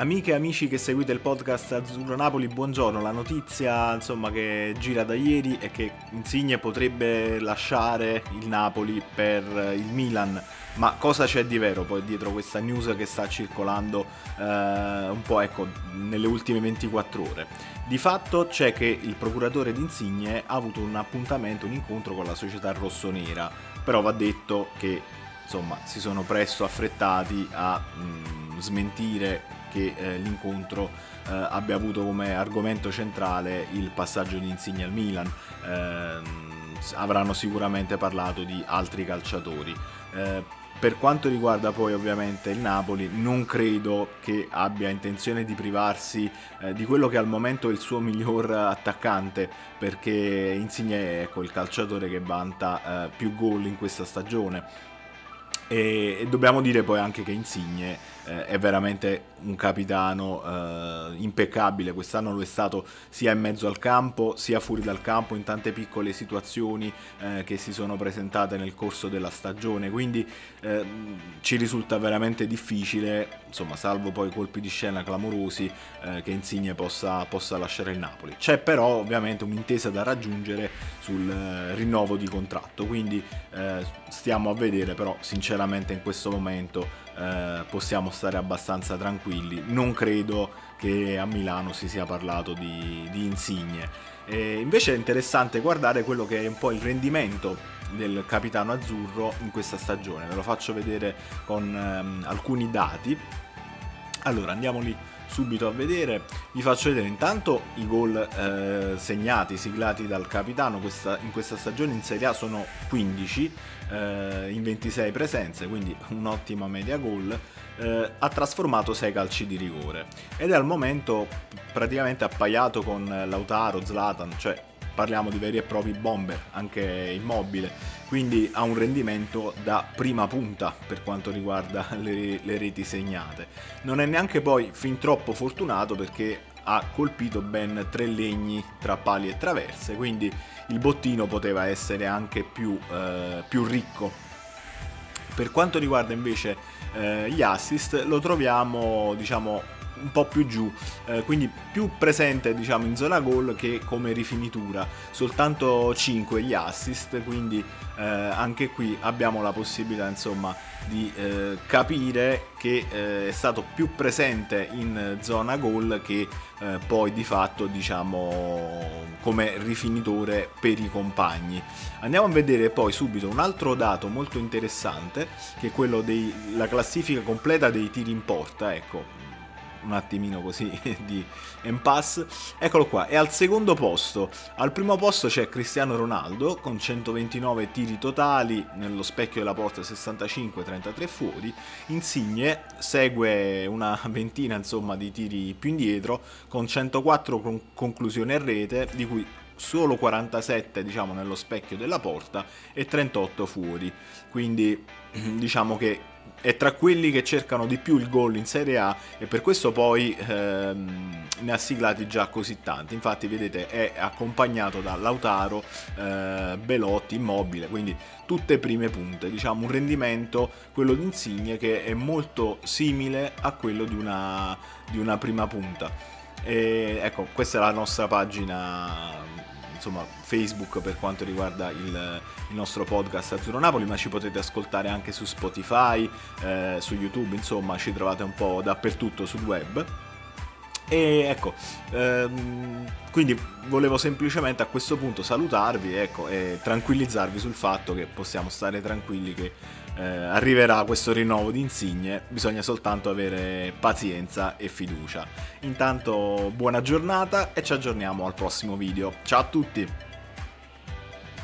Amiche e amici che seguite il podcast Azzurro Napoli, buongiorno. La notizia insomma, che gira da ieri è che Insigne potrebbe lasciare il Napoli per il Milan. Ma cosa c'è di vero poi dietro questa news che sta circolando eh, un po' ecco, nelle ultime 24 ore? Di fatto c'è che il procuratore di Insigne ha avuto un appuntamento, un incontro con la società rossonera, però va detto che insomma, si sono presto affrettati a mh, mm, smentire che eh, l'incontro eh, abbia avuto come argomento centrale il passaggio di Insigne al Milan. Eh, avranno sicuramente parlato di altri calciatori. Eh, per quanto riguarda poi ovviamente il Napoli, non credo che abbia intenzione di privarsi eh, di quello che al momento è il suo miglior attaccante, perché Insigne è ecco, il calciatore che vanta eh, più gol in questa stagione e, dobbiamo dire poi anche che Insigne eh, è veramente un capitano eh, impeccabile, quest'anno lo è stato sia in mezzo al campo sia fuori dal campo in tante piccole situazioni eh, che si sono presentate nel corso della stagione, quindi eh, ci risulta veramente difficile, insomma salvo poi colpi di scena clamorosi, eh, che Insigne possa, possa, lasciare il Napoli. C'è però ovviamente un'intesa da raggiungere sul eh, rinnovo di contratto, quindi stiamo a vedere però sinceramente sinceramente in questo momento eh, possiamo stare abbastanza tranquilli. Non credo che a Milano si sia parlato di, di insigne. E invece è interessante guardare quello che è un po' il rendimento del capitano azzurro in questa stagione. Ve lo faccio vedere con ehm, alcuni dati. Allora, andiamo lì subito a vedere. Vi faccio vedere intanto i gol eh, segnati, siglati dal capitano questa, in questa stagione in Serie A sono 15 eh, in 26 presenze, quindi un'ottima media gol. Eh, ha trasformato 6 calci di rigore ed è al momento praticamente appaiato con Lautaro, Zlatan, cioè parliamo di veri e propri bomber, anche immobile, quindi ha un rendimento da prima punta per quanto riguarda le, le reti segnate. Non è neanche poi fin troppo fortunato perché ha colpito ben tre legni tra pali e traverse, quindi il bottino poteva essere anche più, eh, più ricco. Per quanto riguarda invece eh, gli assist, lo troviamo diciamo un po' più giù, eh, quindi più presente diciamo in zona gol che come rifinitura, soltanto 5 gli assist, quindi eh, anche qui abbiamo la possibilità insomma di eh, capire che eh, è stato più presente in zona gol che eh, poi di fatto diciamo come rifinitore per i compagni. Andiamo a vedere poi subito un altro dato molto interessante che è quello della classifica completa dei tiri in porta, ecco un attimino così di impasse. Eccolo qua, è al secondo posto. Al primo posto c'è Cristiano Ronaldo con 129 tiri totali, nello specchio della porta 65, 33 fuori. Insigne segue una ventina insomma di tiri più indietro con 104 con conclusioni a rete, di cui solo 47 diciamo nello specchio della porta e 38 fuori. Quindi diciamo che è tra quelli che cercano di più il gol in Serie A e per questo poi ehm, ne ha siglati già così tanti. Infatti, vedete, è accompagnato da Lautaro, eh, Belotti, Immobile, quindi tutte prime punte. Diciamo un rendimento, quello di Insigne, che è molto simile a quello di una, di una prima punta. E, ecco, questa è la nostra pagina insomma, Facebook per quanto riguarda il, il, nostro podcast Azzurro Napoli, ma ci potete ascoltare anche su Spotify, eh, su YouTube, insomma ci trovate un po' dappertutto sul web. E ecco, ehm, quindi volevo semplicemente a questo punto salutarvi ecco, e tranquillizzarvi sul fatto che possiamo stare tranquilli che eh, arriverà questo rinnovo di insigne, bisogna soltanto avere pazienza e fiducia. Intanto buona giornata e ci aggiorniamo al prossimo video. Ciao a tutti!